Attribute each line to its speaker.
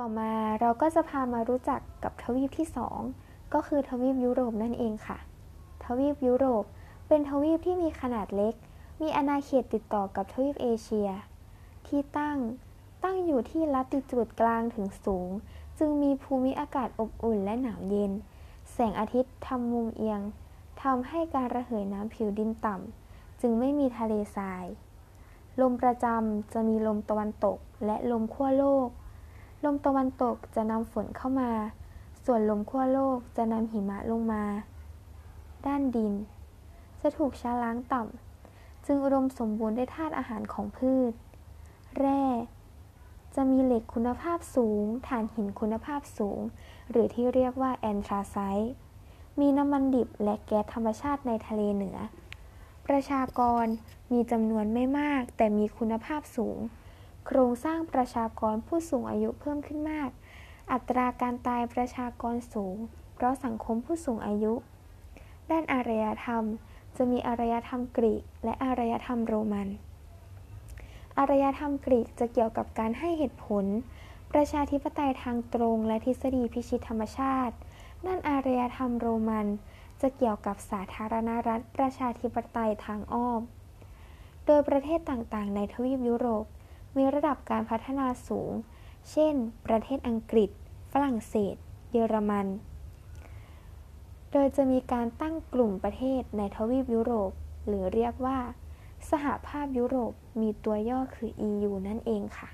Speaker 1: ต่อมาเราก็จะพามารู้จักกับทวีปที่ 2 ก็คือทวีปยุโรปนั่นเองค่ะ ทวีปยุโรปเป็นทวีปที่มีขนาดเล็ก มีอาณาเขตติดต่อกับทวีปเอเชีย ที่ตั้งตั้งอยู่ที่ลัติจูดกลางถึงสูง จึงมีภูมิอากาศอบอุ่นและหนาวเย็น แสงอาทิตย์ทำมุมเอียงทำให้การระเหยน้ำผิวดินต่ำจึงไม่มีทะเลทราย ลมประจำจะมีลมตะวันตกและลมขั้วโลก ลมตะวันตกจะนำฝนเข้ามา ส่วนลมขั้วโลกจะนำหิมะลงมา ด้านดิน จะถูกช้าล้างต่ำจึงอุดมสมบูรณ์ด้วยธาตุอาหารของพืช แร่ จะมีเหล็กคุณภาพสูง ถ่านหินคุณภาพสูง หรือที่เรียกว่าแอนทราไซต์มีน้ำมันดิบและแก๊สธรรมชาติในทะเลเหนือ ประชากรมีจำนวนไม่มากแต่มีคุณภาพสูง โครงสร้างประชากรผู้สูงอายุเพิ่มขึ้นมาก อัตราการตายประชากรสูง เพราะสังคมผู้สูงอายุ ด้านอารยธรรม จะมีอารยธรรมกรีก และอารยธรรมโรมัน อารยธรรมกรีกจะเกี่ยวกับการให้เหตุผล ประชาธิปไตยทางตรงและทฤษฎีพิชิตธรรมชาติ ด้านอารยธรรมโรมันจะเกี่ยวกับสาธารณรัฐประชาธิปไตยทางอ้อม โดยประเทศต่างๆ ในทวีปยุโรป มีระดับการพัฒนาสูง เช่น ประเทศอังกฤษ ฝรั่งเศส เยอรมัน โดยจะมีการตั้งกลุ่มประเทศในทวีปยุโรป หรือเรียกว่า สหภาพยุโรปมีตัวย่อคือ EU นั่นเองค่ะ